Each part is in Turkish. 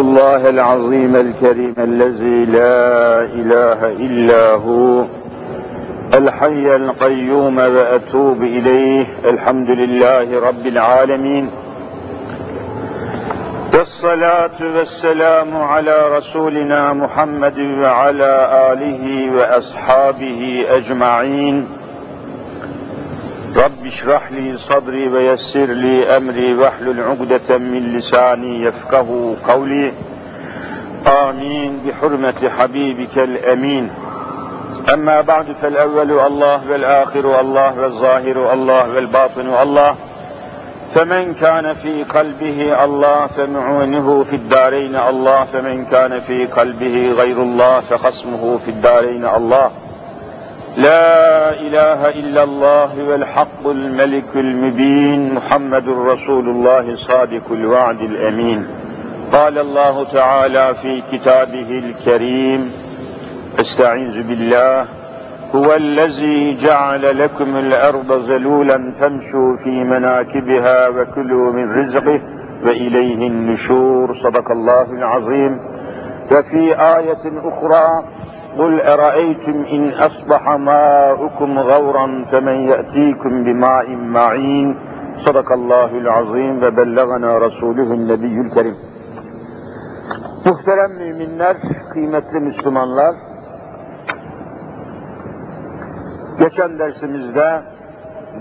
الله العظيم الكريم الذي لا إله إلا هو الحي القيوم وأتوب إليه الحمد لله رب العالمين. والصلاة والسلام على رسولنا محمد وعلى آله وأصحابه أجمعين. رب اشرح لي صدري ويسر لي أمري واحلل عقدة من لساني يفقه قولي. آمين. بحرمة حبيبك الأمين. أما بعد فالأول الله والآخر الله والظاهر الله والباطن الله. فمن كان في قلبه الله فمعونه في الدارين الله. فمن كان في قلبه غير الله فخصمه في الدارين الله. لا إله إلا الله والحق الملك المبين محمد رسول الله صادق الوعد الأمين. قال الله تعالى في كتابه الكريم استعيذ بالله هو الذي جعل لكم الأرض ذلولا فامشوا في مناكبها وكلوا من رزقه وإليه النشور. صدق الله العظيم. وفي آية أخرى قل أرأيتم إن أصبح ماؤكم غورا فمن يأتيكم بماء معين صدق الله العظيم وبلغنا رسوله النبي الكريم Muhterem müminler, kıymetli Müslümanlar, geçen dersimizde,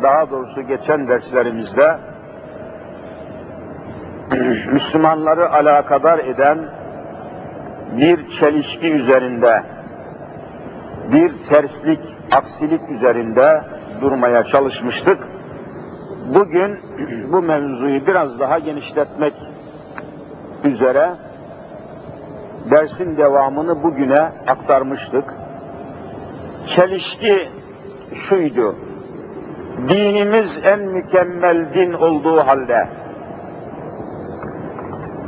daha doğrusu geçen derslerimizde Müslümanları alakadar eden bir çelişki üzerinde, bir terslik, aksilik üzerinde durmaya çalışmıştık. Bugün bu mevzuyu biraz daha genişletmek üzere dersin devamını bugüne aktarmıştık. Çelişki şuydu, dinimiz en mükemmel din olduğu halde,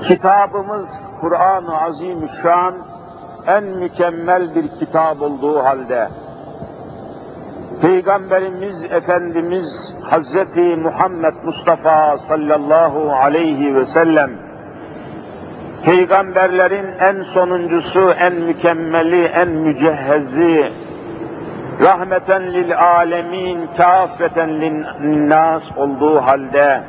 kitabımız Kur'an-ı Azimüşşan en mükemmel bir kitap olduğu halde, Peygamberimiz Efendimiz Hazreti Muhammed Mustafa sallallahu aleyhi ve sellem peygamberlerin en sonuncusu, en mükemmeli, en mücehhezi, rahmeten lil alemin, kâfeten lin nas olduğu halde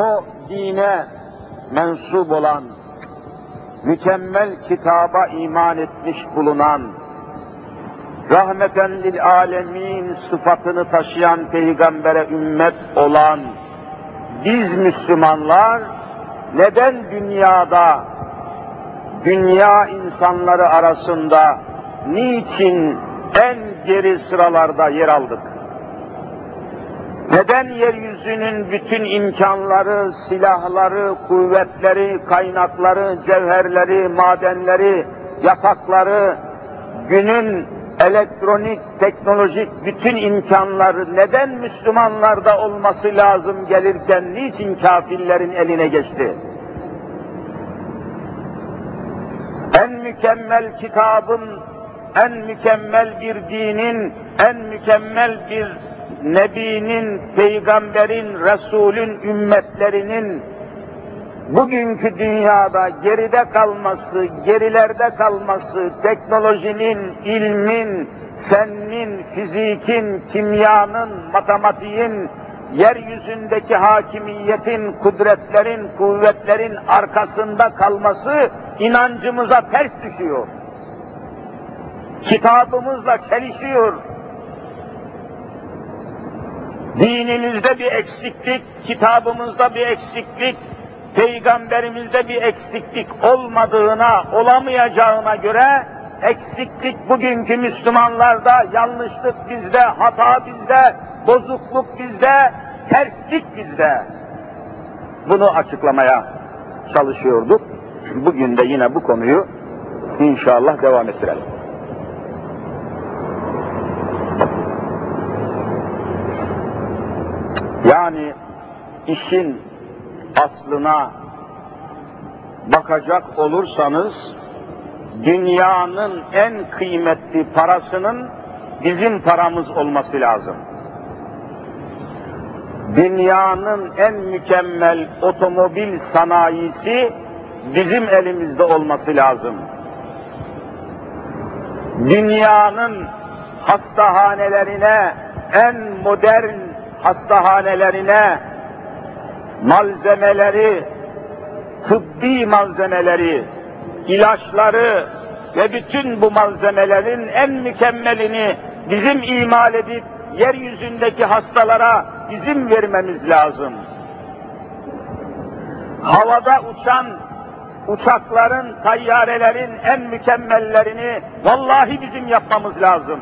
o dine mensup olan, mükemmel kitaba iman etmiş bulunan, rahmeten lil alemin sıfatını taşıyan peygambere ümmet olan biz Müslümanlar neden dünyada dünya insanları arasında niçin en geri sıralarda yer aldık? Neden yeryüzünün bütün imkanları, silahları, kuvvetleri, kaynakları, cevherleri, madenleri, yatakları, günün elektronik, teknolojik bütün imkanları neden Müslümanlarda olması lazım gelirken niçin kafirlerin eline geçti? En mükemmel kitabın, en mükemmel bir dinin, en mükemmel bir Nebinin, peygamberin, Resulün, ümmetlerinin bugünkü dünyada geride kalması, gerilerde kalması, teknolojinin, ilmin, fennin, fizikin, kimyanın, matematiğin, yeryüzündeki hakimiyetin, kudretlerin, kuvvetlerin arkasında kalması inancımıza ters düşüyor. Kitabımızla çelişiyor. Dinimizde bir eksiklik, kitabımızda bir eksiklik, peygamberimizde bir eksiklik olmadığına, olamayacağına göre eksiklik bugünkü Müslümanlarda, yanlışlık bizde, hata bizde, bozukluk bizde, terslik bizde. Bunu açıklamaya çalışıyorduk. Bugün de yine bu konuyu inşallah devam ettirelim. Yani işin aslına bakacak olursanız dünyanın en kıymetli parasının bizim paramız olması lazım. dünyanın en mükemmel otomobil sanayisi bizim elimizde olması lazım. Dünyanın hastahanelerine, en modern hastahanelerine malzemeleri, tıbbi malzemeleri, ilaçları ve bütün bu malzemelerin en mükemmelini bizim imal edip yeryüzündeki hastalara bizim vermemiz lazım. Havada uçan uçakların, tayyarelerin en mükemmellerini vallahi bizim yapmamız lazım.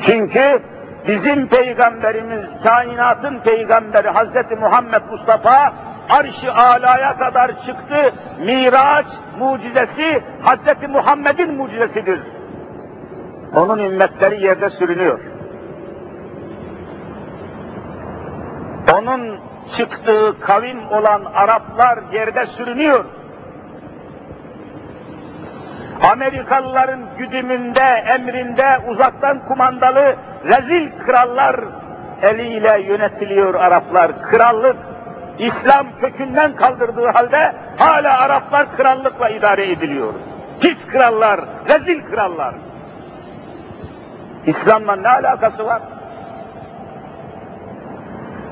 Çünkü bizim peygamberimiz, kainatın peygamberi Hazreti Muhammed Mustafa arş-ı alaya kadar çıktı. Miraç mucizesi Hazreti Muhammed'in mucizesidir. Onun ümmetleri yerde sürünüyor. Onun çıktığı kavim olan Araplar yerde sürünüyor. Amerikalıların güdümünde, emrinde uzaktan kumandalı rezil krallar eliyle yönetiliyor Araplar. Krallık İslam kökünden kaldırdığı halde hala Araplar krallıkla idare ediliyor. Pis krallar, rezil krallar. İslam'la ne alakası var?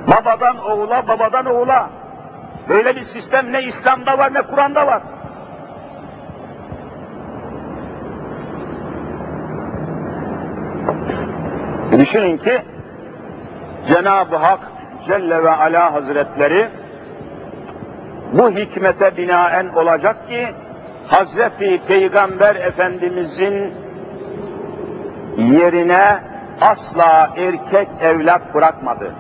Babadan oğula, babadan oğula. Böyle bir sistem ne İslam'da var ne Kur'an'da var. Düşünün ki Cenab-ı Hak Celle ve Ala Hazretleri bu hikmete binaen olacak ki Hazreti Peygamber Efendimizin yerine asla erkek evlat bırakmadı.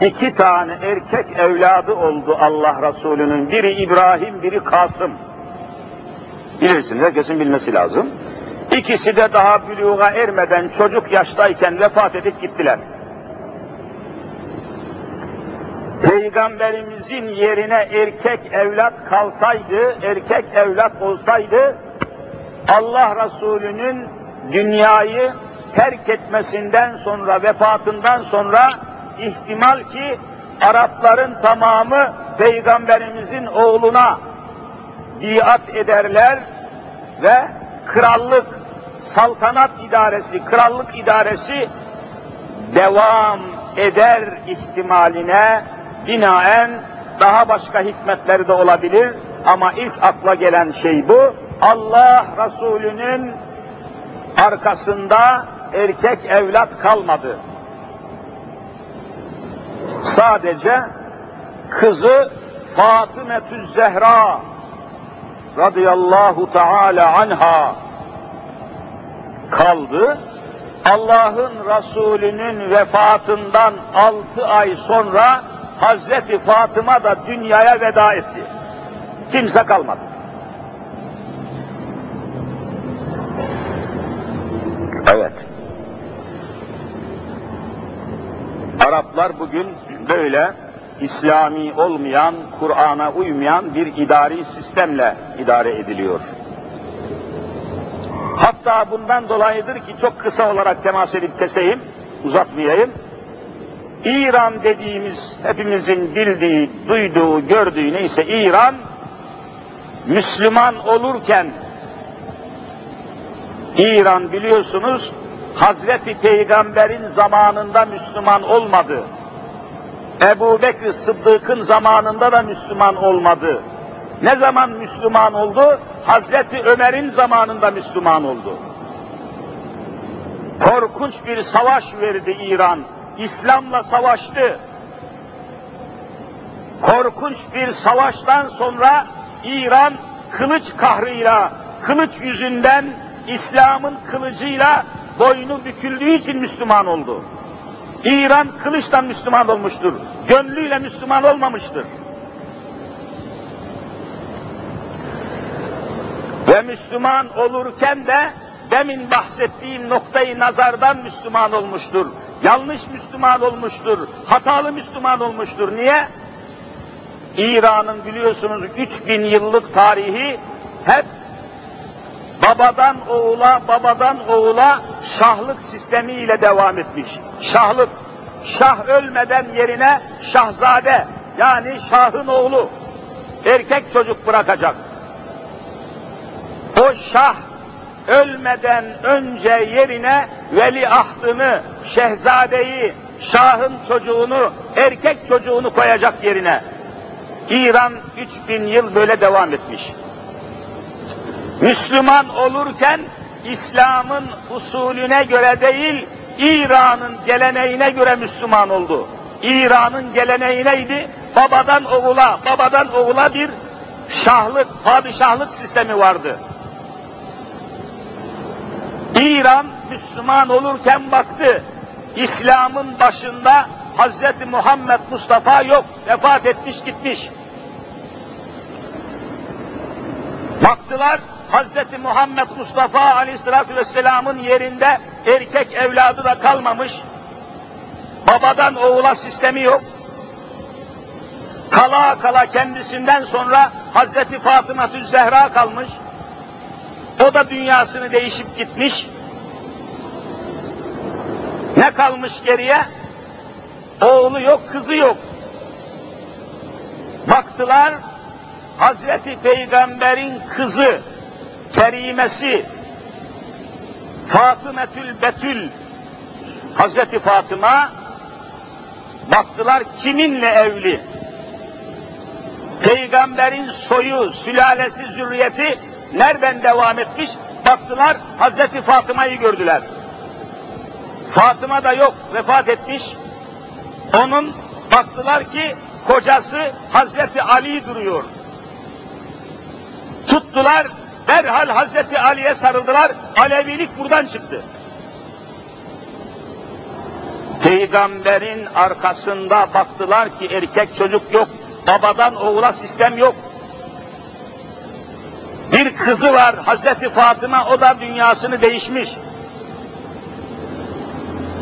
İki tane erkek evladı oldu Allah Resulü'nün. Biri İbrahim, biri Kasım. Bilirsiniz, herkesin bilmesi lazım. İkisi de daha büluğa ermeden çocuk yaştayken vefat edip gittiler. Peygamberimizin yerine erkek evlat kalsaydı, erkek evlat olsaydı, Allah Resulü'nün dünyayı terk etmesinden sonra, vefatından sonra ihtimal ki Arapların tamamı Peygamberimizin oğluna biat ederler ve krallık, saltanat idaresi, krallık idaresi devam eder ihtimaline binaen daha başka hikmetleri de olabilir ama ilk akla gelen şey bu. Allah Resulü'nün arkasında erkek evlat kalmadı. Sadece kızı Fatımetü Zehra radıyallahu teala anha kaldı. Allah'ın Resulü'nün vefatından altı ay sonra Hazreti Fatıma da dünyaya veda etti. Kimse kalmadı. Evet. Araplar bugün böyle İslami olmayan, Kur'an'a uymayan bir idari sistemle idare ediliyor. Hatta bundan dolayıdır ki çok kısa olarak temas edip keseyim, uzatmayayım. İran dediğimiz, hepimizin bildiği, duyduğu, gördüğü neyse İran, Müslüman olurken, İran biliyorsunuz, Hazreti Peygamber'in zamanında Müslüman olmadı. Ebu Bekir Sıddık'ın zamanında da Müslüman olmadı. Ne zaman Müslüman oldu? Hazreti Ömer'in zamanında Müslüman oldu. Korkunç bir savaş verdi İran. İslam'la savaştı. Korkunç bir savaştan sonra İran kılıç kahrıyla, kılıç yüzünden İslam'ın kılıcıyla boynu büküldüğü için Müslüman oldu. İran kılıçtan Müslüman olmuştur. Gönlüyle Müslüman olmamıştır. Ve Müslüman olurken de demin bahsettiğim noktayı nazardan Müslüman olmuştur. Yanlış Müslüman olmuştur. Hatalı Müslüman olmuştur. Niye? İran'ın biliyorsunuz 3000 yıllık tarihi hep babadan oğula, babadan oğula şahlık sistemiyle devam etmiş. Şahlık, şah ölmeden yerine şahzade, yani şahın oğlu, erkek çocuk bırakacak. O şah ölmeden önce yerine veliahdını, şehzadeyi, şahın çocuğunu, erkek çocuğunu koyacak yerine. İran 3000 yıl böyle devam etmiş. Müslüman olurken İslam'ın usulüne göre değil, İran'ın geleneğine göre Müslüman oldu. İran'ın geleneği neydi? Babadan oğula, babadan oğula bir şahlık, padişahlık sistemi vardı. İran Müslüman olurken baktı, İslam'ın başında Hz. Muhammed Mustafa yok, vefat etmiş gitmiş. Baktılar, Hz. Muhammed Mustafa Aleyhisselatü Vesselam'ın yerinde erkek evladı da kalmamış. Babadan oğula sistemi yok. Kala kala kendisinden sonra Hz. Fatıma Zehra kalmış. O da dünyasını değişip gitmiş. Ne kalmış geriye? Oğlu yok, kızı yok. Baktılar, Hazreti Peygamber'in kızı, kerimesi, Fatımetül Betül, Hazreti Fatıma, baktılar kiminle evli? Peygamberin soyu, sülalesi, zürriyeti nereden devam etmiş? Baktılar Hazreti Fatıma'yı gördüler. Fatıma da yok, vefat etmiş. Onun baktılar ki kocası Hazreti Ali duruyor. Tuttular, derhal Hazreti Ali'ye sarıldılar. Alevilik buradan çıktı. Peygamberin arkasında baktılar ki erkek çocuk yok, babadan oğula sistem yok. Bir kızı var Hazreti Fatıma, o da dünyasını değişmiş.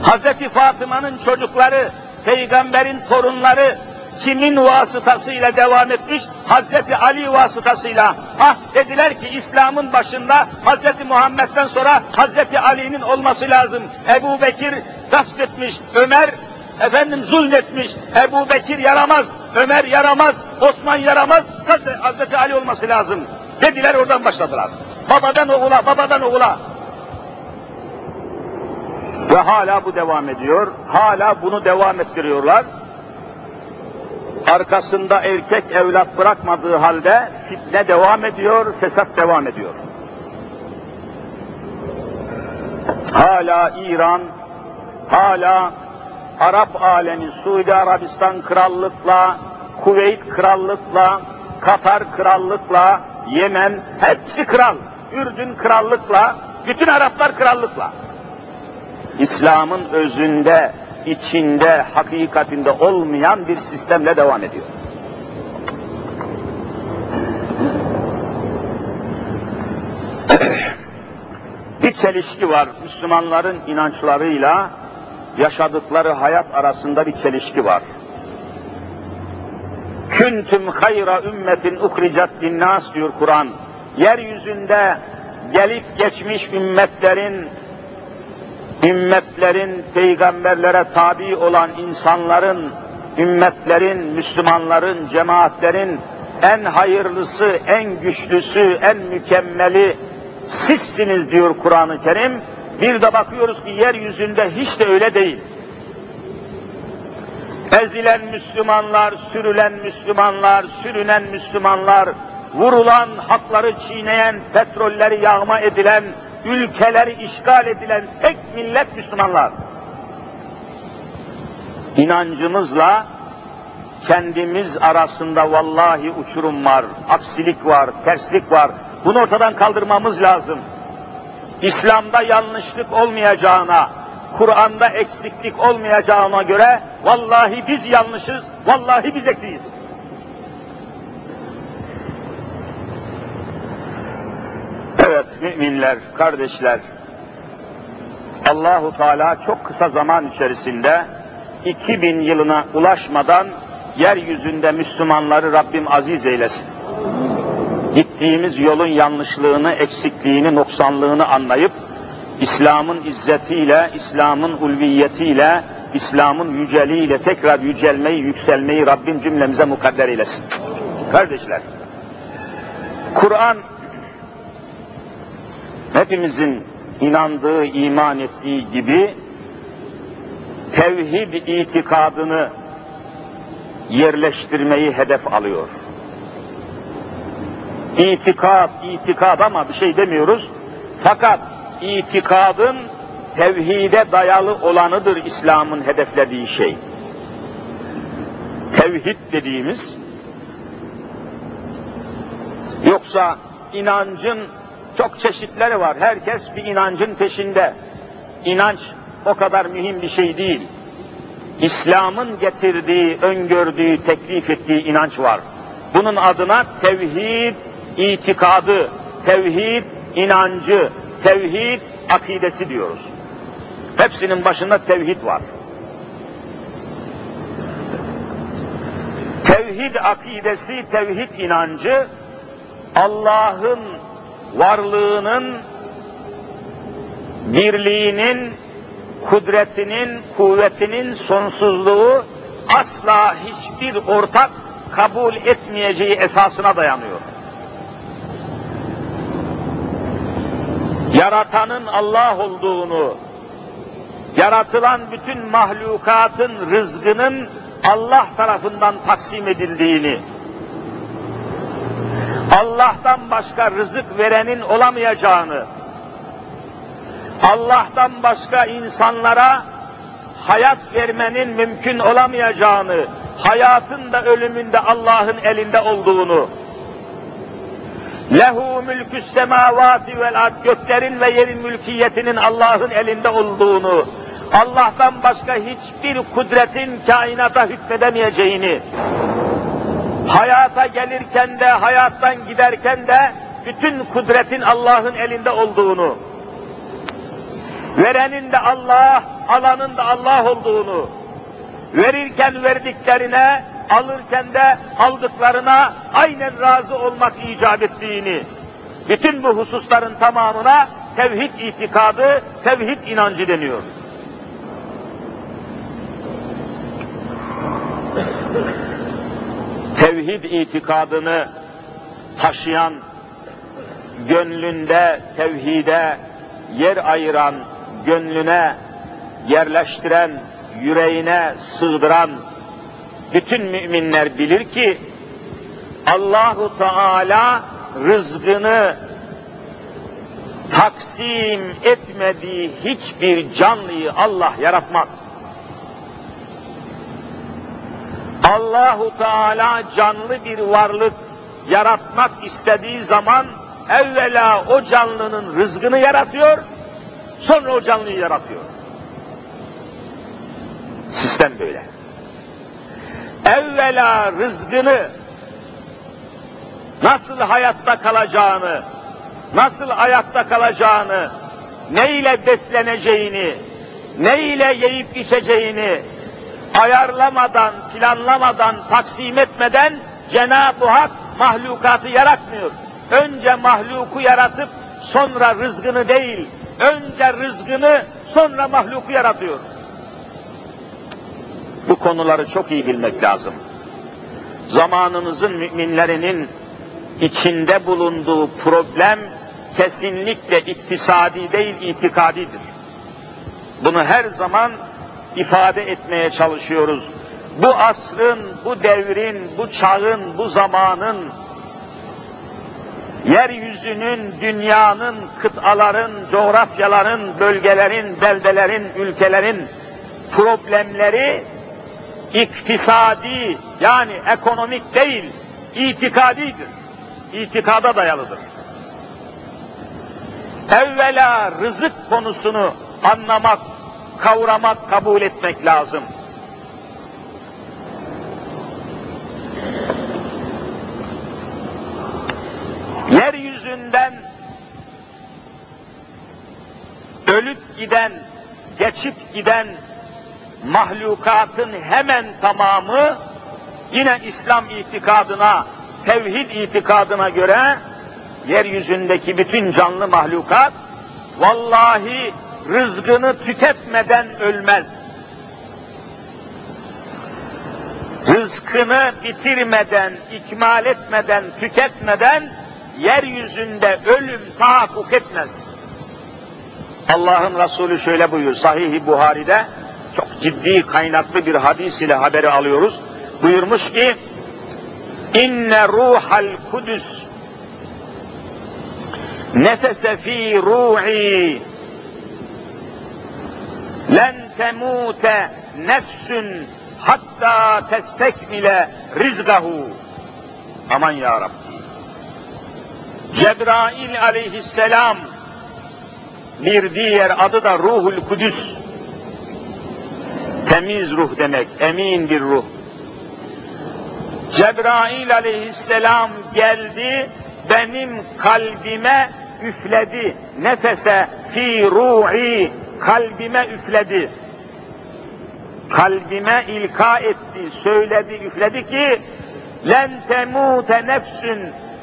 Hazreti Fatıma'nın çocukları, peygamberin torunları kimin vasıtasıyla devam etmiş? Hazreti Ali vasıtasıyla. Ah dediler ki İslam'ın başında Hazreti Muhammed'den sonra Hazreti Ali'nin olması lazım. Ebu Bekir gasp etmiş, Ömer efendim zulmetmiş, Ebu Bekir yaramaz, Ömer yaramaz, Osman yaramaz, sadece Hazreti Ali olması lazım. Dediler oradan başladılar. Babadan oğula, babadan oğula. Ve hala bu devam ediyor. Hala bunu devam ettiriyorlar. Arkasında erkek evlat bırakmadığı halde fitne devam ediyor, fesat devam ediyor. Hala İran, hala Arap alemi, Suudi Arabistan krallıkla, Kuveyt krallıkla, Katar krallıkla, Yemen hepsi kral. Ürdün krallıkla, bütün Araplar krallıkla. İslam'ın özünde, içinde, hakikatinde olmayan bir sistemle devam ediyor. bir çelişki var Müslümanların inançlarıyla yaşadıkları hayat arasında bir çelişki var. Küntüm hayra ümmetin uhricet linnas diyor Kur'an. Yeryüzünde gelip geçmiş ümmetlerin ümmetlerin, peygamberlere tabi olan insanların, ümmetlerin, Müslümanların, cemaatlerin en hayırlısı, en güçlüsü, en mükemmeli sizsiniz diyor Kur'an-ı Kerim. Bir de bakıyoruz ki yeryüzünde hiç de öyle değil. Ezilen Müslümanlar, sürülen Müslümanlar, sürünen Müslümanlar, vurulan, hakları çiğneyen, petrolleri yağma edilen, ülkeleri işgal edilen tek millet Müslümanlar. İnancımızla kendimiz arasında vallahi uçurum var, aksilik var, terslik var. Bunu ortadan kaldırmamız lazım. İslam'da yanlışlık olmayacağına, Kur'an'da eksiklik olmayacağına göre vallahi biz yanlışız, vallahi biz eksiyiz. Evet müminler, kardeşler, Allahu Teala çok kısa zaman içerisinde 2000 yılına ulaşmadan yeryüzünde Müslümanları Rabbim aziz eylesin. gittiğimiz yolun yanlışlığını, eksikliğini, noksanlığını anlayıp İslam'ın izzetiyle, İslam'ın ulviyetiyle, İslam'ın yüceliğiyle tekrar yücelmeyi, yükselmeyi Rabbim cümlemize mukadder eylesin. Kardeşler, Kur'an hepimizin inandığı, iman ettiği gibi tevhid itikadını yerleştirmeyi hedef alıyor. İtikad, itikad ama bir şey demiyoruz. Fakat itikadın tevhide dayalı olanıdır İslam'ın hedeflediği şey. Tevhid dediğimiz yoksa inancın çok çeşitleri var. Herkes bir inancın peşinde. İnanç o kadar mühim bir şey değil. İslam'ın getirdiği, öngördüğü, teklif ettiği inanç var. Bunun adına tevhid itikadı, tevhid inancı, tevhid akidesi diyoruz. Hepsinin başında tevhid var. Tevhid akidesi, tevhid inancı Allah'ın varlığının, birliğinin, kudretinin, kuvvetinin sonsuzluğu asla hiçbir ortak kabul etmeyeceği esasına dayanıyor. Yaratanın Allah olduğunu, yaratılan bütün mahlukatın rızgının Allah tarafından taksim edildiğini, Allah'tan başka rızık verenin olamayacağını, Allah'tan başka insanlara hayat vermenin mümkün olamayacağını, hayatın da ölümün de Allah'ın elinde olduğunu, lehu mülkü semavati vel ard göklerin ve yerin mülkiyetinin Allah'ın elinde olduğunu, Allah'tan başka hiçbir kudretin kainata hükmedemeyeceğini, hayata gelirken de, hayattan giderken de bütün kudretin Allah'ın elinde olduğunu, verenin de Allah, alanın da Allah olduğunu, verirken verdiklerine, alırken de aldıklarına aynen razı olmak icap ettiğini, bütün bu hususların tamamına tevhid itikadı, tevhid inancı deniyor. Tevhid itikadını taşıyan, gönlünde tevhide yer ayıran, gönlüne yerleştiren, yüreğine sığdıran bütün müminler bilir ki Allahu Teala rızgını taksim etmediği hiçbir canlıyı Allah yaratmaz. Allahu Teala canlı bir varlık yaratmak istediği zaman evvela o canlının rızgını yaratıyor, sonra o canlıyı yaratıyor. Sistem böyle. Evvela rızgını nasıl hayatta kalacağını, nasıl ayakta kalacağını, ne ile besleneceğini, ne ile yiyip içeceğini ayarlamadan, planlamadan, taksim etmeden Cenab-ı Hak mahlukatı yaratmıyor. Önce mahluku yaratıp sonra rızgını değil, önce rızgını sonra mahluku yaratıyor. Bu konuları çok iyi bilmek lazım. Zamanımızın müminlerinin içinde bulunduğu problem kesinlikle iktisadi değil, itikadidir. Bunu her zaman ifade etmeye çalışıyoruz. Bu asrın, bu devrin, bu çağın, bu zamanın, yeryüzünün, dünyanın, kıtaların, coğrafyaların, bölgelerin, beldelerin, ülkelerin problemleri iktisadi yani ekonomik değil, itikadidir. İtikada dayalıdır. Evvela rızık konusunu anlamak, kavramak, kabul etmek lazım. Yeryüzünden ölüp giden, geçip giden mahlukatın hemen tamamı yine İslam itikadına, tevhid itikadına göre yeryüzündeki bütün canlı mahlukat vallahi rızgını tüketmeden ölmez. Rızkını bitirmeden, ikmal etmeden, tüketmeden yeryüzünde ölüm tahakkuk etmez. Allah'ın Resulü şöyle buyuruyor, Sahih-i Buhari'de çok ciddi kaynaklı bir hadis ile haberi alıyoruz. Buyurmuş ki, İnne ruhal kudüs. Nefese fi ruhi len temute nefsün hatta testekmile rizgahu. Aman ya Rabbi. Cebrail aleyhisselam. Bir diğer adı da ruhul kudüs temiz ruh demek emin bir ruh. Cebrail aleyhisselam geldi benim kalbime üfledi. Nefese fi ruhi kalbime üfledi. Kalbime ilka etti, söyledi, üfledi ki len temute nefsün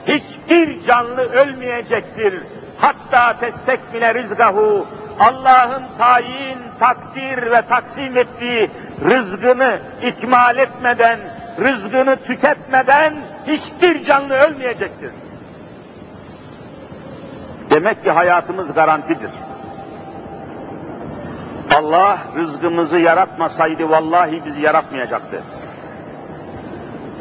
hiçbir canlı ölmeyecektir. Hatta testekmile rizgahu Allah'ın tayin, takdir ve taksim ettiği rızgını ikmal etmeden, rızgını tüketmeden hiçbir canlı ölmeyecektir. Demek ki hayatımız garantidir. Allah rızkımızı yaratmasaydı vallahi bizi yaratmayacaktı.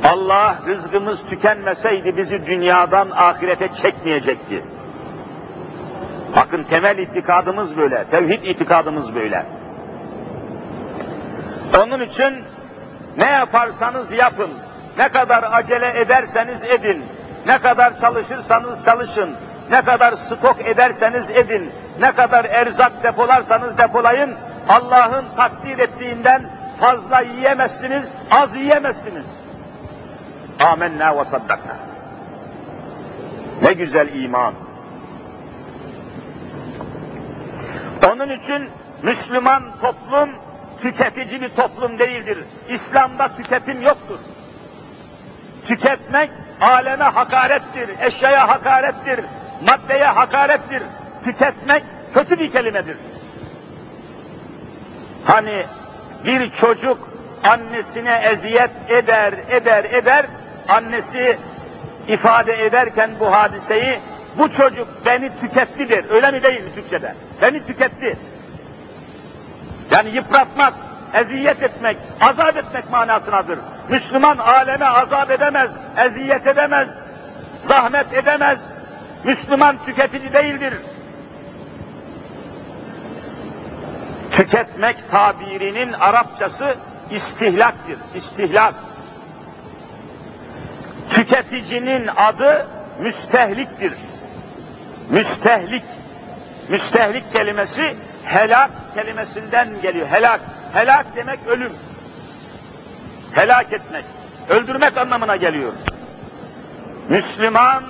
Allah rızkımız tükenmeseydi bizi dünyadan ahirete çekmeyecekti. Bakın temel itikadımız böyle, tevhid itikadımız böyle. Onun için ne yaparsanız yapın, ne kadar acele ederseniz edin, ne kadar çalışırsanız çalışın, ne kadar stok ederseniz edin, ne kadar erzak depolarsanız depolayın, Allah'ın takdir ettiğinden fazla yiyemezsiniz, az yiyemezsiniz. Amenna ve saddakna. Ne güzel iman. Onun için Müslüman toplum tüketici bir toplum değildir. İslam'da tüketim yoktur. Tüketmek aleme hakarettir, eşyaya hakarettir, maddeye hakarettir. Tüketmek kötü bir kelimedir. Hani bir çocuk annesine eziyet eder, eder, eder, annesi ifade ederken bu hadiseyi, bu çocuk beni tüketti der. Öyle mi değil mi Türkçe'de? Beni tüketti. Yani yıpratmak, eziyet etmek, azap etmek manasınadır. Müslüman aleme azap edemez, eziyet edemez, zahmet edemez. Müslüman tüketici değildir. Tüketmek tabirinin Arapçası istihlaktır, istihlak. Tüketicinin adı müstehliktir. Müstehlik. Müstehlik kelimesi helak kelimesinden geliyor. Helak. Helak demek ölüm. Helak etmek. Öldürmek anlamına geliyor. Müslüman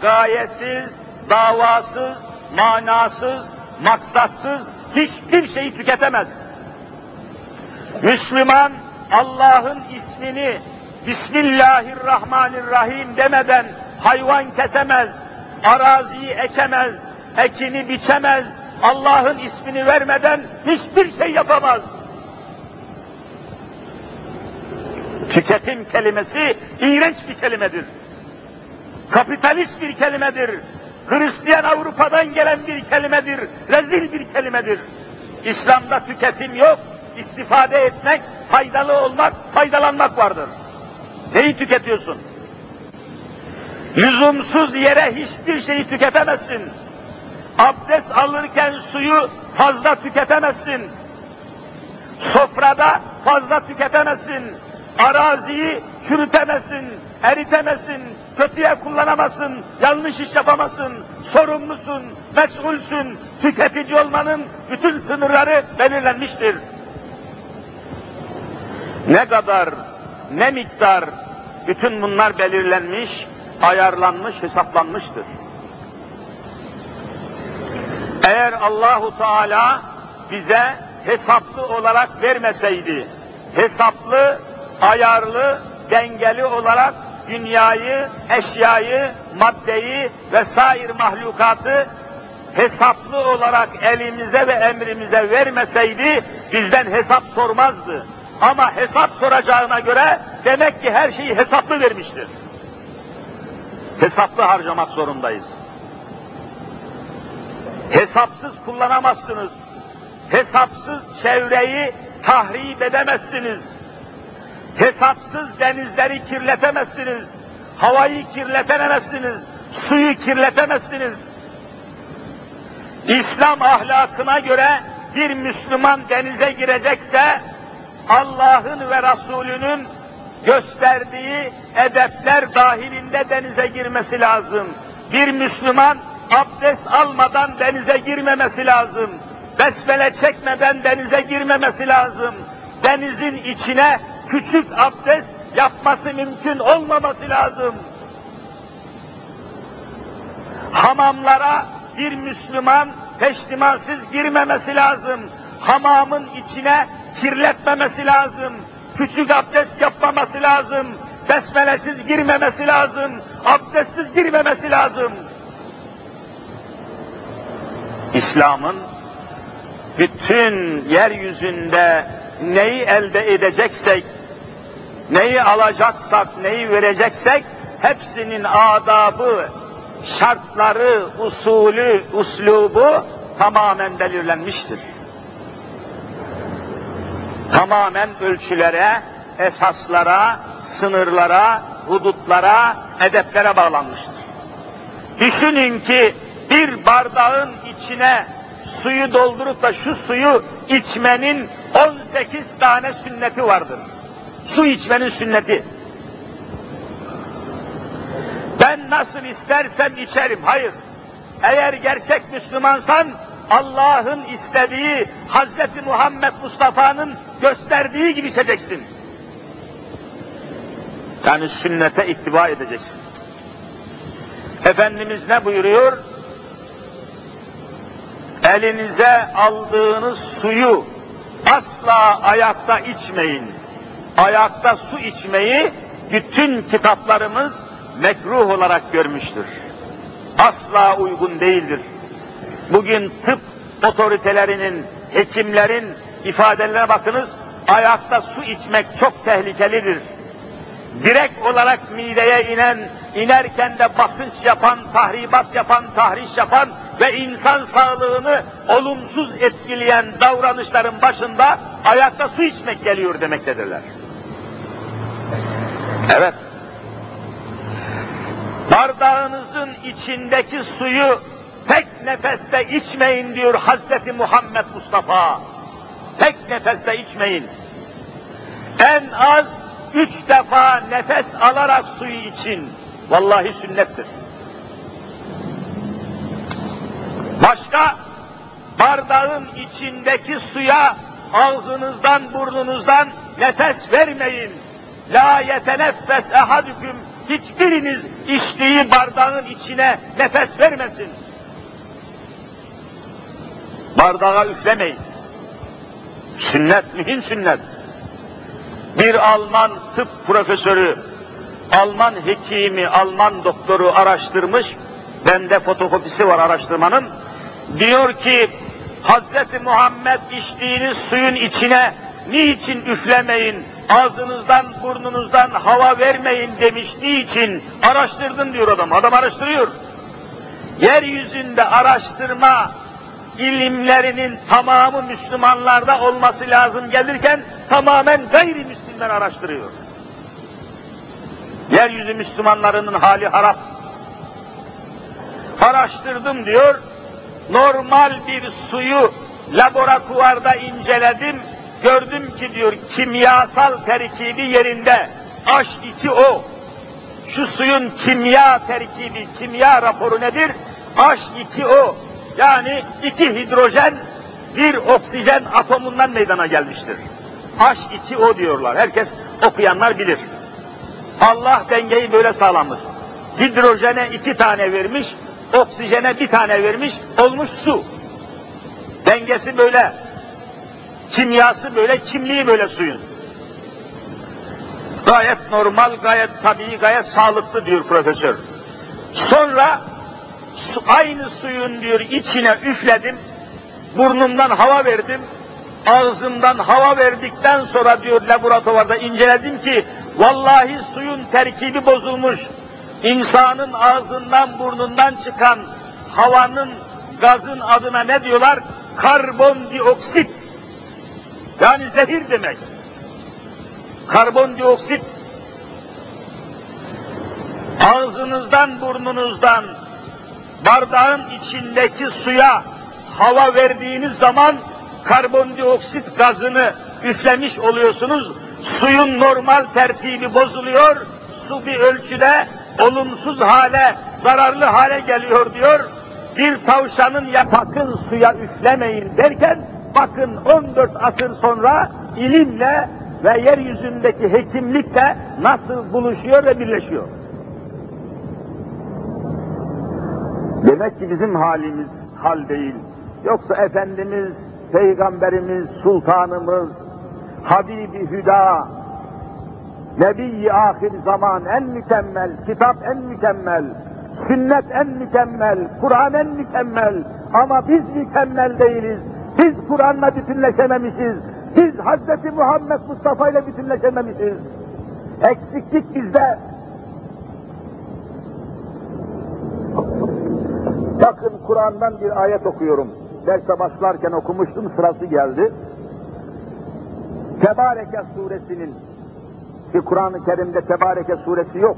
gayesiz, davasız, manasız, maksatsız hiçbir şeyi tüketemez. Müslüman Allah'ın ismini Bismillahirrahmanirrahim demeden hayvan kesemez, araziyi ekemez, ekini biçemez, Allah'ın ismini vermeden hiçbir şey yapamaz. Tüketim kelimesi iğrenç bir kelimedir. Kapitalist bir kelimedir. Hristiyan Avrupa'dan gelen bir kelimedir. Rezil bir kelimedir. İslam'da tüketim yok. istifade etmek, faydalı olmak, faydalanmak vardır. Neyi tüketiyorsun? Lüzumsuz yere hiçbir şeyi tüketemezsin. Abdest alırken suyu fazla tüketemezsin. Sofrada fazla tüketemezsin. Araziyi çürütemezsin, eritemezsin, kötüye kullanamazsın, yanlış iş yapamazsın, sorumlusun, mesulsün, tüketici olmanın bütün sınırları belirlenmiştir. Ne kadar, ne miktar, bütün bunlar belirlenmiş, ayarlanmış, hesaplanmıştır. Eğer Allahu Teala bize hesaplı olarak vermeseydi, hesaplı, ayarlı, dengeli olarak dünyayı, eşyayı, maddeyi ve sair mahlukatı hesaplı olarak elimize ve emrimize vermeseydi bizden hesap sormazdı. Ama hesap soracağına göre demek ki her şeyi hesaplı vermiştir. Hesaplı harcamak zorundayız. Hesapsız kullanamazsınız. Hesapsız çevreyi tahrip edemezsiniz. Hesapsız denizleri kirletemezsiniz. Havayı kirletemezsiniz. Suyu kirletemezsiniz. İslam ahlakına göre bir Müslüman denize girecekse Allah'ın ve Resulünün gösterdiği edepler dahilinde denize girmesi lazım. Bir Müslüman abdest almadan denize girmemesi lazım. Besmele çekmeden denize girmemesi lazım. Denizin içine küçük abdest yapması mümkün olmaması lazım. Hamamlara bir Müslüman peştimansız girmemesi lazım. Hamamın içine kirletmemesi lazım. Küçük abdest yapmaması lazım. Besmelesiz girmemesi lazım. Abdestsiz girmemesi lazım. İslam'ın bütün yeryüzünde neyi elde edeceksek, neyi alacaksak, neyi vereceksek, hepsinin adabı, şartları, usulü, uslubu tamamen belirlenmiştir. Tamamen ölçülere, esaslara, sınırlara, hudutlara, edeplere bağlanmıştır. Düşünün ki bir bardağın içine suyu doldurup da şu suyu içmenin 18 tane sünneti vardır. Su içmenin sünneti. Ben nasıl istersem içerim. Hayır. Eğer gerçek Müslümansan Allah'ın istediği Hz. Muhammed Mustafa'nın gösterdiği gibi içeceksin. Yani sünnete ittiba edeceksin. Efendimiz ne buyuruyor? Elinize aldığınız suyu asla ayakta içmeyin. Ayakta su içmeyi bütün kitaplarımız mekruh olarak görmüştür. Asla uygun değildir. Bugün tıp otoritelerinin, hekimlerin ifadelerine bakınız, ayakta su içmek çok tehlikelidir. Direkt olarak mideye inen, inerken de basınç yapan, tahribat yapan, tahriş yapan ve insan sağlığını olumsuz etkileyen davranışların başında ayakta su içmek geliyor demektedirler. Evet, bardağınızın içindeki suyu tek nefeste içmeyin diyor Hazreti Muhammed Mustafa. Tek nefeste içmeyin. En az üç defa nefes alarak suyu için. Vallahi sünnettir. Başka bardağın içindeki suya ağzınızdan burnunuzdan nefes vermeyin. La yeteneffes ehadüküm hiçbiriniz içtiği bardağın içine nefes vermesin. Bardağa üflemeyin. Sünnet, mühim sünnet. Bir Alman tıp profesörü, Alman hekimi, Alman doktoru araştırmış, bende fotokopisi var araştırmanın. Diyor ki, Hz. Muhammed içtiğiniz suyun içine niçin üflemeyin, ağzınızdan, burnunuzdan hava vermeyin demiş. Niçin? Araştırdım diyor adam. Adam araştırıyor. Yeryüzünde araştırma ilimlerinin tamamı Müslümanlarda olması lazım gelirken tamamen gayrimüslimler araştırıyor. Yeryüzü Müslümanlarının hali harap. Araştırdım diyor, normal bir suyu laboratuvarda inceledim, gördüm ki diyor kimyasal terkibi yerinde H2O. Şu suyun kimya terkibi, kimya raporu nedir? H2O. Yani iki hidrojen bir oksijen atomundan meydana gelmiştir. H2O diyorlar. Herkes okuyanlar bilir. Allah dengeyi böyle sağlamış. Hidrojene iki tane vermiş, oksijene bir tane vermiş, olmuş su. Dengesi böyle. Kimyası böyle, kimliği böyle suyun. Gayet normal, gayet tabii, gayet sağlıklı diyor profesör. Sonra aynı suyun diyor içine üfledim, burnumdan hava verdim, ağzımdan hava verdikten sonra diyor laboratuvarda inceledim ki vallahi suyun terkibi bozulmuş. İnsanın ağzından burnundan çıkan havanın gazın adına ne diyorlar? Karbondioksit. Yani zehir demek. Karbondioksit ağzınızdan burnunuzdan bardağın içindeki suya hava verdiğiniz zaman karbondioksit gazını üflemiş oluyorsunuz. Suyun normal tertibi bozuluyor. Su bir ölçüde olumsuz hale, zararlı hale geliyor diyor. Bir tavşanın ya sakın suya üflemeyin derken bakın 14 asır sonra ilimle ve yeryüzündeki hekimlikle nasıl buluşuyor ve birleşiyor. Demek ki bizim halimiz hal değil. Yoksa Efendimiz, Peygamberimiz, Sultanımız, Habibi Hüda, Nebi-i ahir zaman en mükemmel, kitap en mükemmel, sünnet en mükemmel, Kur'an en mükemmel ama biz mükemmel değiliz. Biz Kur'an'la bütünleşememişiz. Biz Hz. Muhammed Mustafa ile bütünleşememişiz. Eksiklik bizde. Bakın Kur'an'dan bir ayet okuyorum. Derse başlarken okumuştum, sırası geldi. Tebareke suresinin ki Kur'an-ı Kerim'de Tebareke suresi yok.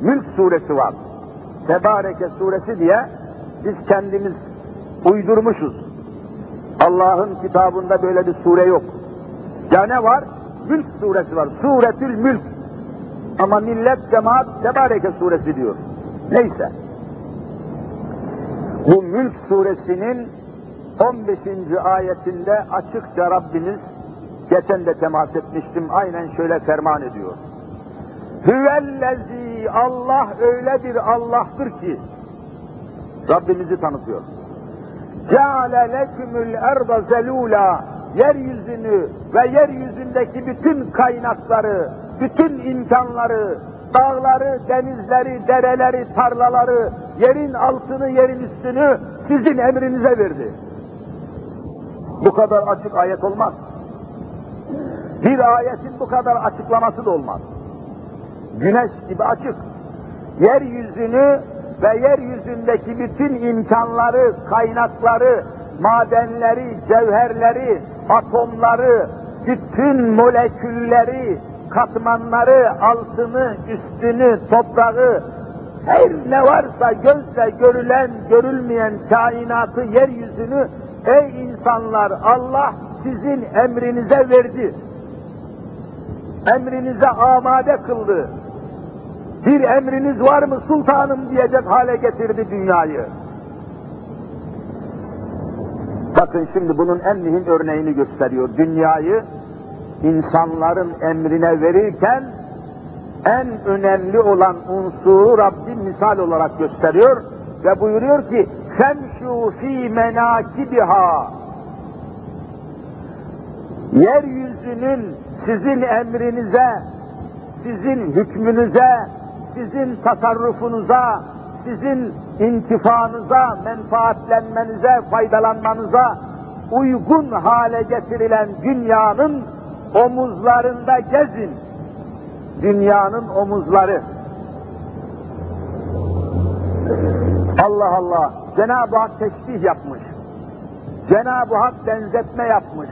Mülk suresi var. Tebareke suresi diye biz kendimiz uydurmuşuz. Allah'ın kitabında böyle bir sure yok. Ya ne var? Mülk suresi var. Suretül mülk. Ama millet cemaat Tebareke suresi diyor. Neyse. Bu Mülk suresinin 15. ayetinde açıkça Rabbimiz geçen de temas etmiştim aynen şöyle ferman ediyor. Hüvellezi Allah öyle bir Allah'tır ki Rabbimizi tanıtıyor. Ceale lekümül erda zelula yeryüzünü ve yeryüzündeki bütün kaynakları, bütün imkanları, dağları, denizleri, dereleri, tarlaları, yerin altını, yerin üstünü sizin emrinize verdi. Bu kadar açık ayet olmaz. Bir ayetin bu kadar açıklaması da olmaz. Güneş gibi açık. Yeryüzünü ve yeryüzündeki bütün imkanları, kaynakları, madenleri, cevherleri, atomları, bütün molekülleri, katmanları, altını, üstünü, toprağı, her ne varsa gözle görülen, görülmeyen kainatı, yeryüzünü, ey insanlar Allah sizin emrinize verdi. Emrinize amade kıldı. Bir emriniz var mı sultanım diyecek hale getirdi dünyayı. Bakın şimdi bunun en mühim örneğini gösteriyor. Dünyayı insanların emrine verirken en önemli olan unsuru Rabbim misal olarak gösteriyor ve buyuruyor ki femşu fi menakibiha yeryüzünün sizin emrinize, sizin hükmünüze, sizin tasarrufunuza, sizin intifanıza, menfaatlenmenize, faydalanmanıza uygun hale getirilen dünyanın omuzlarında gezin. Dünyanın omuzları. Allah Allah, Cenab-ı Hak teşbih yapmış. Cenab-ı Hak benzetme yapmış.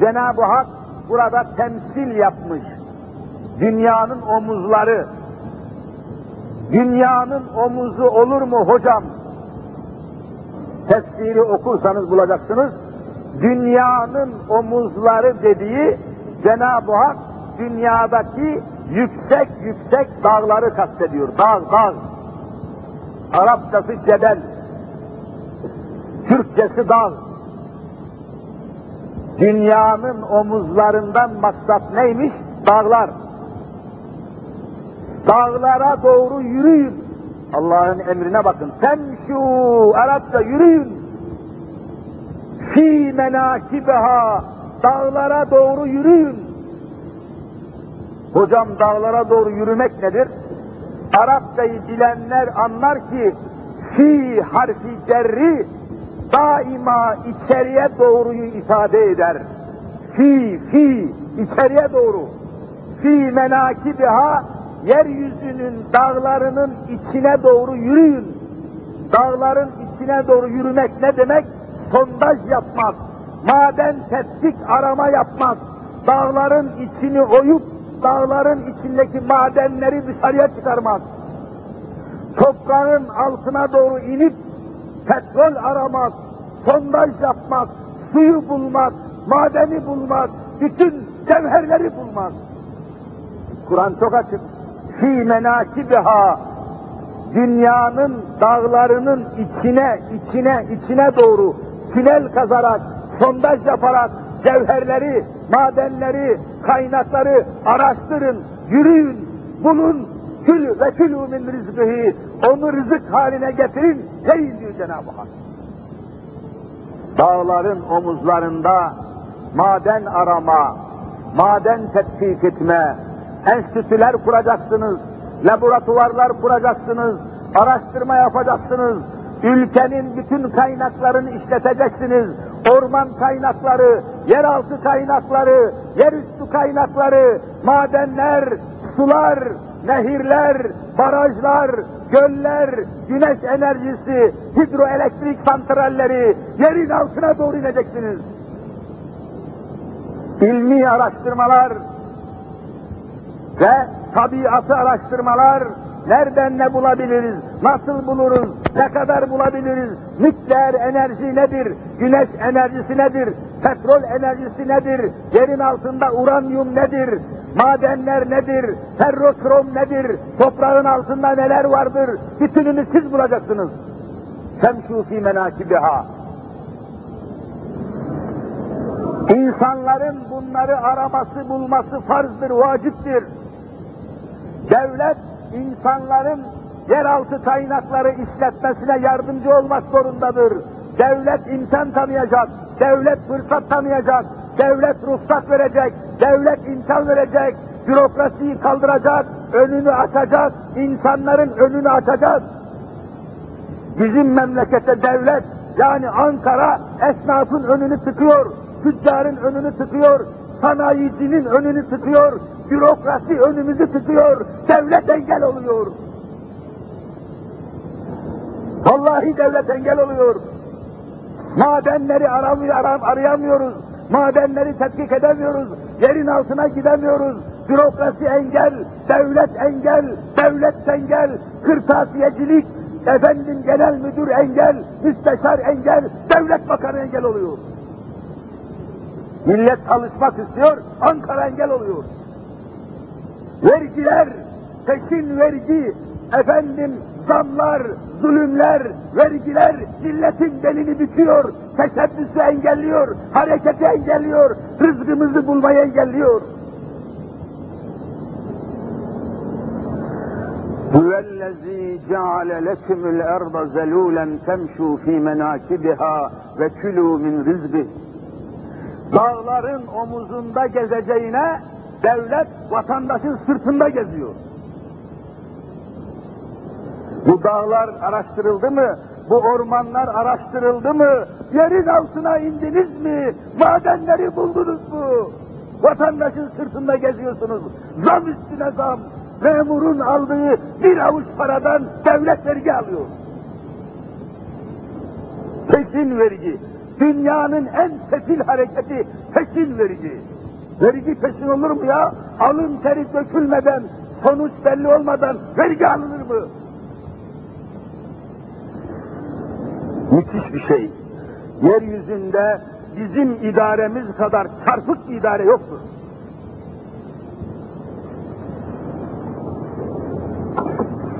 Cenab-ı Hak burada temsil yapmış. Dünyanın omuzları. Dünyanın omuzu olur mu hocam? Tefsiri okursanız bulacaksınız. Dünyanın omuzları dediği Cenab-ı Hak dünyadaki yüksek yüksek dağları kastediyor. Dağ, dağ. Arapçası cebel. Türkçesi dağ. Dünyanın omuzlarından maksat neymiş? Dağlar. Dağlara doğru yürüyün. Allah'ın emrine bakın. Temşu Arapça yürüyün. Fi menakibeha dağlara doğru yürüyün. Hocam dağlara doğru yürümek nedir? Arapçayı bilenler anlar ki fi harfi cerri daima içeriye doğruyu ifade eder. Fi, fi, içeriye doğru. Fi menakibiha, yeryüzünün dağlarının içine doğru yürüyün. Dağların içine doğru yürümek ne demek? Sondaj yapmak, maden tetkik arama yapmak, dağların içini oyup, dağların içindeki madenleri dışarıya çıkarmak, toprağın altına doğru inip, petrol aramak, sondaj yapmak, suyu bulmak, madeni bulmak, bütün cevherleri bulmak. Kur'an çok açık. Fi menakibiha dünyanın dağlarının içine, içine, içine doğru tünel kazarak, sondaj yaparak cevherleri, madenleri, kaynakları araştırın, yürüyün, bulun, kül ve külü min rizkihi, onu rızık haline getirin, yiyin diyor Cenab-ı Hak. Dağların omuzlarında maden arama, maden tetkik etme, enstitüler kuracaksınız, laboratuvarlar kuracaksınız, araştırma yapacaksınız, ülkenin bütün kaynaklarını işleteceksiniz, orman kaynakları, yeraltı kaynakları, yerüstü kaynakları, madenler, sular, nehirler, barajlar, göller, güneş enerjisi, hidroelektrik santralleri, yerin altına doğru ineceksiniz. İlmi araştırmalar ve tabiatı araştırmalar, nereden ne bulabiliriz, nasıl buluruz, ne kadar bulabiliriz, nükleer enerji nedir, güneş enerjisi nedir, petrol enerjisi nedir, yerin altında uranyum nedir, madenler nedir, ferrokrom nedir, toprağın altında neler vardır, bütününü siz bulacaksınız. Semşû fî menâkibiha. İnsanların bunları araması, bulması farzdır, vaciptir. Devlet, insanların yeraltı kaynakları işletmesine yardımcı olmak zorundadır. Devlet imkan tanıyacak, devlet fırsat tanıyacak, devlet ruhsat verecek, devlet imkan verecek, bürokrasiyi kaldıracak, önünü açacak, insanların önünü açacak. Bizim memlekette devlet, yani Ankara esnafın önünü tıkıyor, tüccarın önünü tıkıyor, sanayicinin önünü tıkıyor, bürokrasi önümüzü tıkıyor, devlet engel oluyor. Vallahi devlet engel oluyor. Madenleri aramıyor, aram, arayamıyoruz. Madenleri tetkik edemiyoruz. Yerin altına gidemiyoruz. Bürokrasi engel, devlet engel, devlet engel, kırtasiyecilik, efendim genel müdür engel, müsteşar engel, devlet bakanı engel oluyor. Millet çalışmak istiyor, Ankara engel oluyor. Vergiler, peşin vergi, efendim zamlar, zulümler, vergiler milletin belini büküyor, teşebbüsü engelliyor, hareketi engelliyor, rızkımızı bulmayı engelliyor. Huvellezî ceale lekümül erda zelûlen temşû fî menâkibihâ ve külû min rizbih. Dağların omuzunda gezeceğine devlet vatandaşın sırtında geziyor. Bu dağlar araştırıldı mı? Bu ormanlar araştırıldı mı? Yerin altına indiniz mi? Madenleri buldunuz mu? Vatandaşın sırtında geziyorsunuz. Zam üstüne zam. Memurun aldığı bir avuç paradan devlet vergi alıyor. Peşin vergi. Dünyanın en sefil hareketi peşin vergi. Vergi peşin olur mu ya? Alın teri dökülmeden, sonuç belli olmadan vergi alınır mı? Müthiş bir şey. Yeryüzünde bizim idaremiz kadar çarpık bir idare yoktur.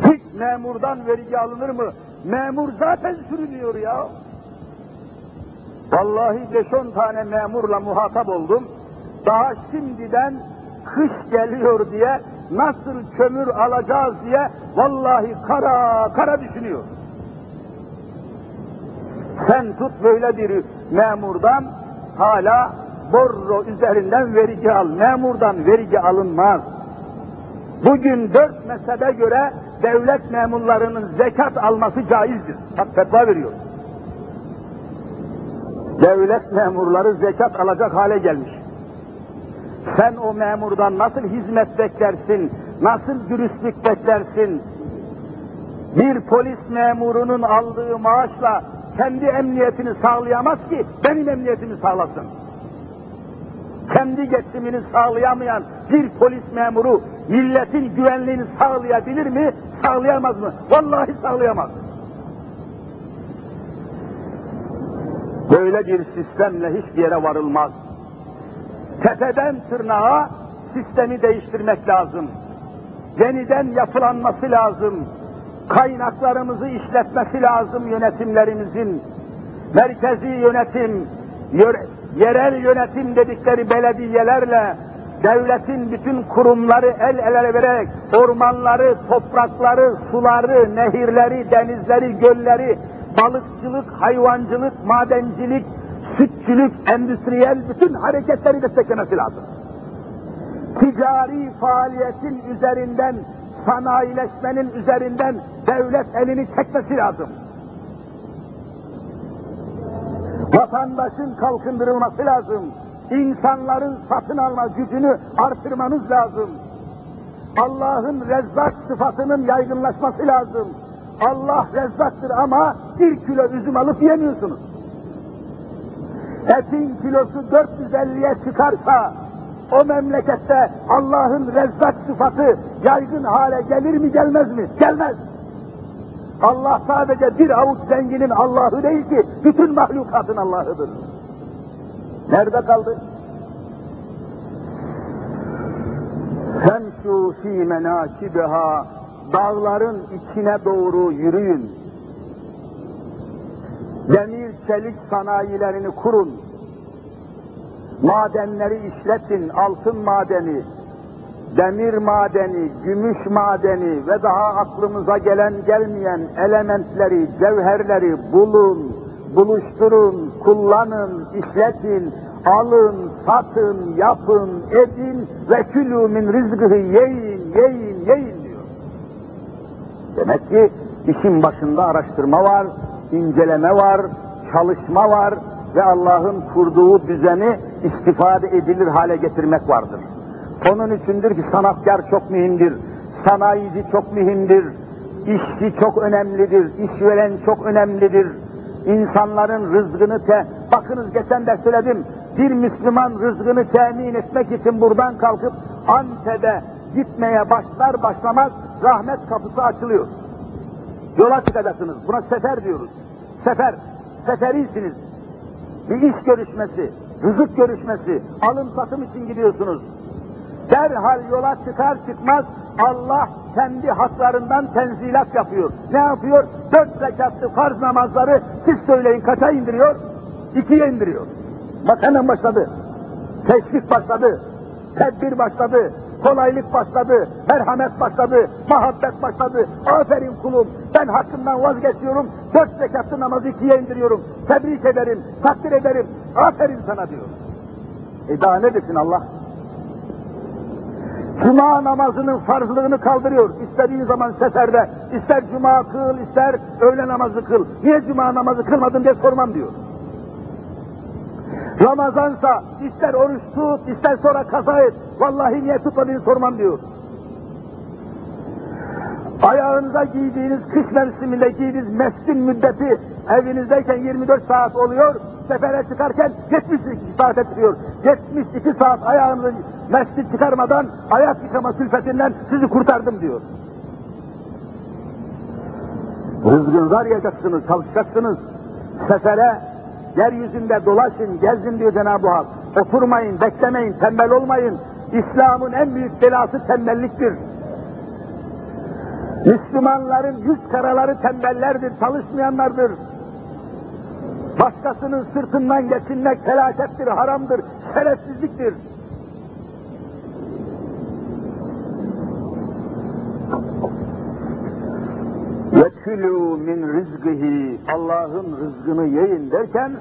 Hiç memurdan vergi alınır mı? Memur zaten sürünüyor ya. Vallahi beş on tane memurla muhatap oldum. Daha şimdiden kış geliyor diye nasıl kömür alacağız diye vallahi kara kara düşünüyor. Sen tut böyle bir memurdan hala borro üzerinden vergi al. Memurdan vergi alınmaz. Bugün dört mezhebe göre devlet memurlarının zekat alması caizdir. Bak fetva veriyor. Devlet memurları zekat alacak hale gelmiş. Sen o memurdan nasıl hizmet beklersin, nasıl dürüstlük beklersin? Bir polis memurunun aldığı maaşla kendi emniyetini sağlayamaz ki benim emniyetimi sağlasın. Kendi geçimini sağlayamayan bir polis memuru milletin güvenliğini sağlayabilir mi? Sağlayamaz mı? Vallahi sağlayamaz. Böyle bir sistemle hiçbir yere varılmaz. Tepeden tırnağa sistemi değiştirmek lazım. Yeniden yapılanması lazım. Kaynaklarımızı işletmesi lazım yönetimlerimizin. Merkezi yönetim, yerel yönetim dedikleri belediyelerle devletin bütün kurumları el ele vererek ormanları, toprakları, suları, nehirleri, denizleri, gölleri, balıkçılık, hayvancılık, madencilik, sütçülük, endüstriyel bütün hareketleri desteklemesi lazım. Ticari faaliyetin üzerinden, sanayileşmenin üzerinden devlet elini çekmesi lazım. Vatandaşın kalkındırılması lazım. İnsanların satın alma gücünü artırmanız lazım. Allah'ın rezzak sıfatının yaygınlaşması lazım. Allah rezzaktır ama bir kilo üzüm alıp yemiyorsunuz. Etin kilosu 450'ye çıkarsa o memlekette Allah'ın rezzak sıfatı yaygın hale gelir mi gelmez mi? Gelmez. Allah sadece bir avuç zenginin Allah'ı değil ki bütün mahlukatın Allah'ıdır. Nerede kaldı? Femşu fî menâkibiha dağların içine doğru yürüyün. Demir çelik sanayilerini kurun. Madenleri işletin, altın madeni, demir madeni, gümüş madeni ve daha aklımıza gelen gelmeyen elementleri, cevherleri bulun, buluşturun, kullanın, işletin, alın, satın, yapın, edin ve külü min rizgıhı yiyin, yiyin, yiyin diyor. Demek ki işin başında araştırma var, inceleme var, çalışma var ve Allah'ın kurduğu düzeni istifade edilir hale getirmek vardır. Onun içindir ki sanatkar çok mühimdir, sanayici çok mühimdir, işçi çok önemlidir, işveren çok önemlidir. İnsanların rızkını te... Bakınız geçen de söyledim, bir Müslüman rızkını temin etmek için buradan kalkıp Antep'e gitmeye başlar başlamaz rahmet kapısı açılıyor. Yola çıkacaksınız. Buna sefer diyoruz. Sefer. Seferisiniz. Bir iş görüşmesi, rızık görüşmesi, alım satım için gidiyorsunuz. Derhal yola çıkar çıkmaz Allah kendi haklarından tenzilat yapıyor. Ne yapıyor? Dört rekatlı farz namazları siz söyleyin kaça indiriyor? İkiye indiriyor. Bak hemen başladı. Teşvik başladı. Tedbir başladı. Kolaylık başladı. Merhamet başladı. Muhabbet başladı. Aferin kulum. Ben hakkımdan vazgeçiyorum. Dört rekatlı namazı ikiye indiriyorum. Tebrik ederim. Takdir ederim. Aferin sana diyor. E daha ne desin Allah? Cuma namazının farzlığını kaldırıyor. İstediğin zaman seferde, ister cuma kıl, ister öğle namazı kıl. Niye cuma namazı kılmadın diye sormam diyor. Ramazansa ister oruç tut, ister sonra kaza et. Vallahi niye tutmadığını sormam diyor. Ayağınıza giydiğiniz kış mevsiminde giydiğiniz meskin müddeti evinizdeyken 24 saat oluyor, sefere çıkarken 72 saat ettiriyor. 72 saat ayağınızı mescid çıkarmadan ayak yıkama külfetinden sizi kurtardım diyor. Rızkınızı arayacaksınız, çalışacaksınız. Sefere, yeryüzünde dolaşın, gezin diyor Cenab-ı Hak. Oturmayın, beklemeyin, tembel olmayın. İslam'ın en büyük belası tembelliktir. Müslümanların yüz karaları tembellerdir, çalışmayanlardır. Başkasının sırtından geçinmek felakettir, haramdır, şerefsizliktir. Ve külü min rizgihi Allah'ın rızkını yiyin derken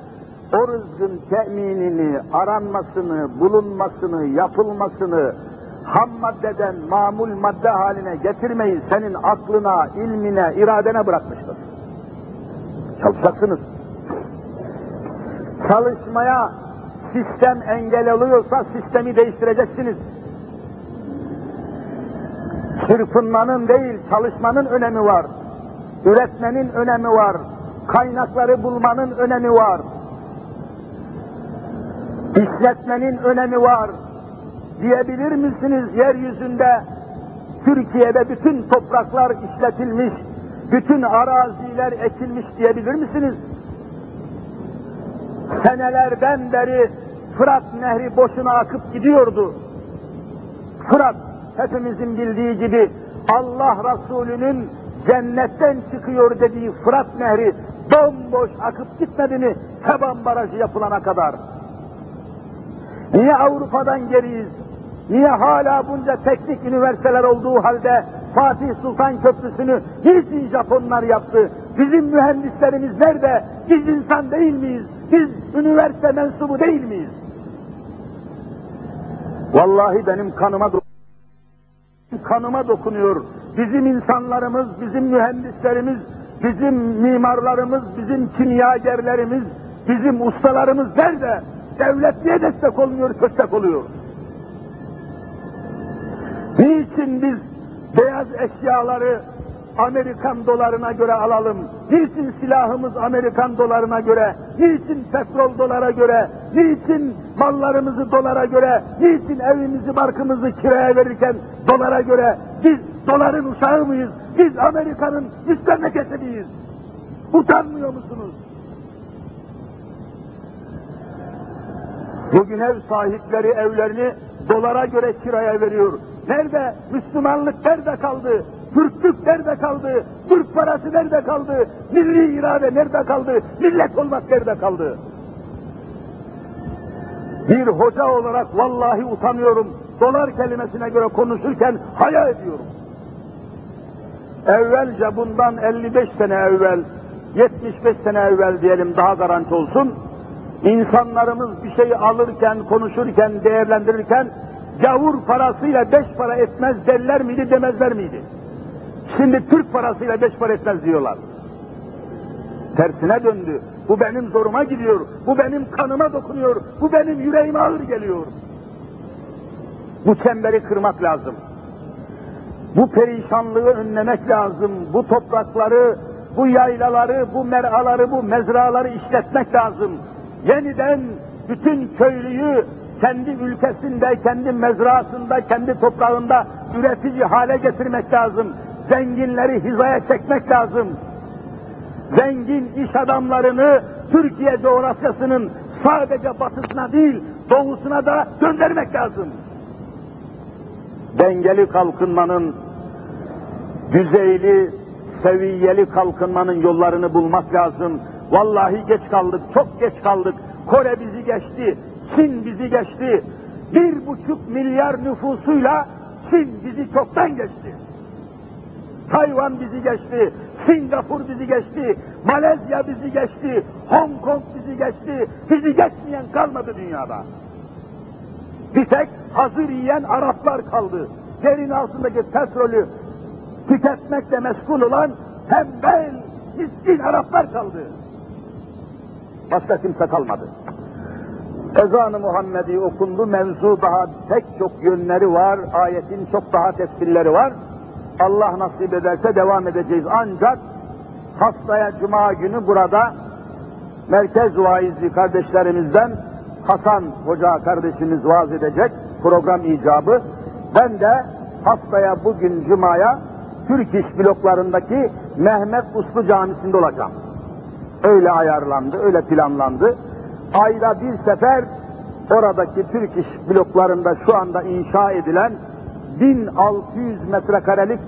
o rızkın teminini, aranmasını, bulunmasını, yapılmasını, ham maddeden mamul madde haline getirmeyi senin aklına, ilmine, iradene bırakmıştır. Çalışacaksınız. Çalışmaya sistem engel oluyorsa sistemi değiştireceksiniz. Çırpınmanın değil, çalışmanın önemi var. Üretmenin önemi var. Kaynakları bulmanın önemi var. İşletmenin önemi var. Diyebilir misiniz yeryüzünde Türkiye'de bütün topraklar işletilmiş, bütün araziler ekilmiş diyebilir misiniz? Senelerden beri Fırat Nehri boşuna akıp gidiyordu. Fırat hepimizin bildiği gibi Allah Resulü'nün cennetten çıkıyor dediği Fırat Nehri bomboş akıp gitmedi mi Teban Barajı yapılana kadar? Niye Avrupa'dan geriyiz? Niye hala bunca teknik üniversiteler olduğu halde Fatih Sultan Köprüsü'nü niçin Japonlar yaptı? Bizim mühendislerimiz nerede? Biz insan değil miyiz? Biz üniversite mensubu değil miyiz? Vallahi benim kanıma kanıma dokunuyor. Bizim insanlarımız, bizim mühendislerimiz, bizim mimarlarımız, bizim kimyagerlerimiz, bizim ustalarımız nerede? Devlet niye destek olmuyor, köstek oluyor? Niçin biz beyaz eşyaları Amerikan dolarına göre alalım? Niçin silahımız Amerikan dolarına göre? Niçin petrol dolara göre? Niçin mallarımızı dolara göre? Niçin evimizi, barkımızı kiraya verirken dolara göre? Biz doların uşağı mıyız? Biz Amerika'nın üst memleketi miyiz? Utanmıyor musunuz? Bugün ev sahipleri evlerini dolara göre kiraya veriyor. Nerede? Müslümanlık nerede kaldı? Türklük nerede kaldı? Türk parası nerede kaldı? Milli irade nerede kaldı? Millet olmak nerede kaldı? Bir hoca olarak vallahi utanıyorum. Dolar kelimesine göre konuşurken haya ediyorum. Evvelce bundan 55 sene evvel, 75 sene evvel diyelim daha garanti olsun, insanlarımız bir şey alırken, konuşurken, değerlendirirken gavur parasıyla beş para etmez derler miydi, demezler miydi? Şimdi Türk parasıyla beş para etmez diyorlar. Tersine döndü. Bu benim zoruma gidiyor. Bu benim kanıma dokunuyor. Bu benim yüreğime ağır geliyor. Bu çemberi kırmak lazım. Bu perişanlığı önlemek lazım. Bu toprakları, bu yaylaları, bu meraları, bu mezraları işletmek lazım. Yeniden bütün köylüyü kendi ülkesinde, kendi mezrasında, kendi toprağında üretici hale getirmek lazım. Zenginleri hizaya çekmek lazım. Zengin iş adamlarını Türkiye coğrafyasının sadece batısına değil, doğusuna da göndermek lazım. Dengeli kalkınmanın, düzeyli, seviyeli kalkınmanın yollarını bulmak lazım. Vallahi geç kaldık, çok geç kaldık. Kore bizi geçti, Çin bizi geçti. Bir buçuk milyar nüfusuyla Çin bizi çoktan geçti. Tayvan bizi geçti, Singapur bizi geçti, Malezya bizi geçti, Hong Kong bizi geçti, bizi geçmeyen kalmadı dünyada. Bir tek hazır yiyen Araplar kaldı. Yerin altındaki petrolü tüketmekle meşgul olan tembel, miskin Araplar kaldı. Başka kimse kalmadı. Ezan-ı Muhammedi okundu, mevzu daha pek çok yönleri var, ayetin çok daha tefsirleri var. Allah nasip ederse devam edeceğiz. Ancak haftaya cuma günü burada merkez vaizi kardeşlerimizden Hasan Hoca kardeşimiz vaaz edecek program icabı. Ben de haftaya bugün cumaya Türk İş bloklarındaki Mehmet Uslu Camisi'nde olacağım. Öyle ayarlandı, öyle planlandı. Ayda bir sefer oradaki Türk İş bloklarında şu anda inşa edilen 1600 metrekarelik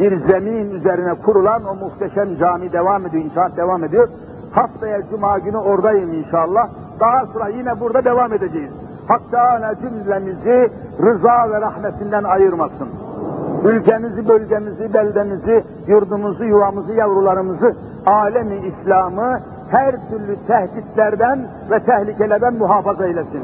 bir zemin üzerine kurulan o muhteşem cami devam ediyor, inşaat devam ediyor. Haftaya cuma günü oradayım inşallah. Daha sonra yine burada devam edeceğiz. Hak Teala cümlemizi rıza ve rahmetinden ayırmasın. Ülkemizi, bölgemizi, beldemizi, yurdumuzu, yuvamızı, yavrularımızı, alemi İslam'ı her türlü tehditlerden ve tehlikelerden muhafaza eylesin.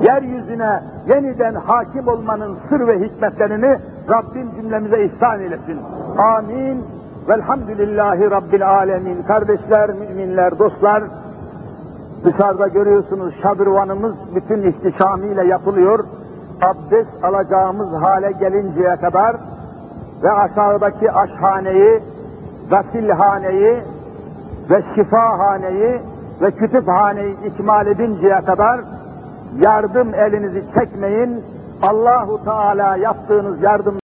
Yeryüzüne yeniden hakim olmanın sır ve hikmetlerini Rabbim cümlemize ihsan eylesin. Amin. Velhamdülillahi Rabbil alemin. Kardeşler, müminler, dostlar, dışarıda görüyorsunuz şadırvanımız bütün ihtişamiyle yapılıyor. Abdest alacağımız hale gelinceye kadar ve aşağıdaki aşhaneyi, gasilhaneyi ve şifahaneyi ve kütüphaneyi ikmal edinceye kadar yardım elinizi çekmeyin. Allahu Teala yaptığınız yardım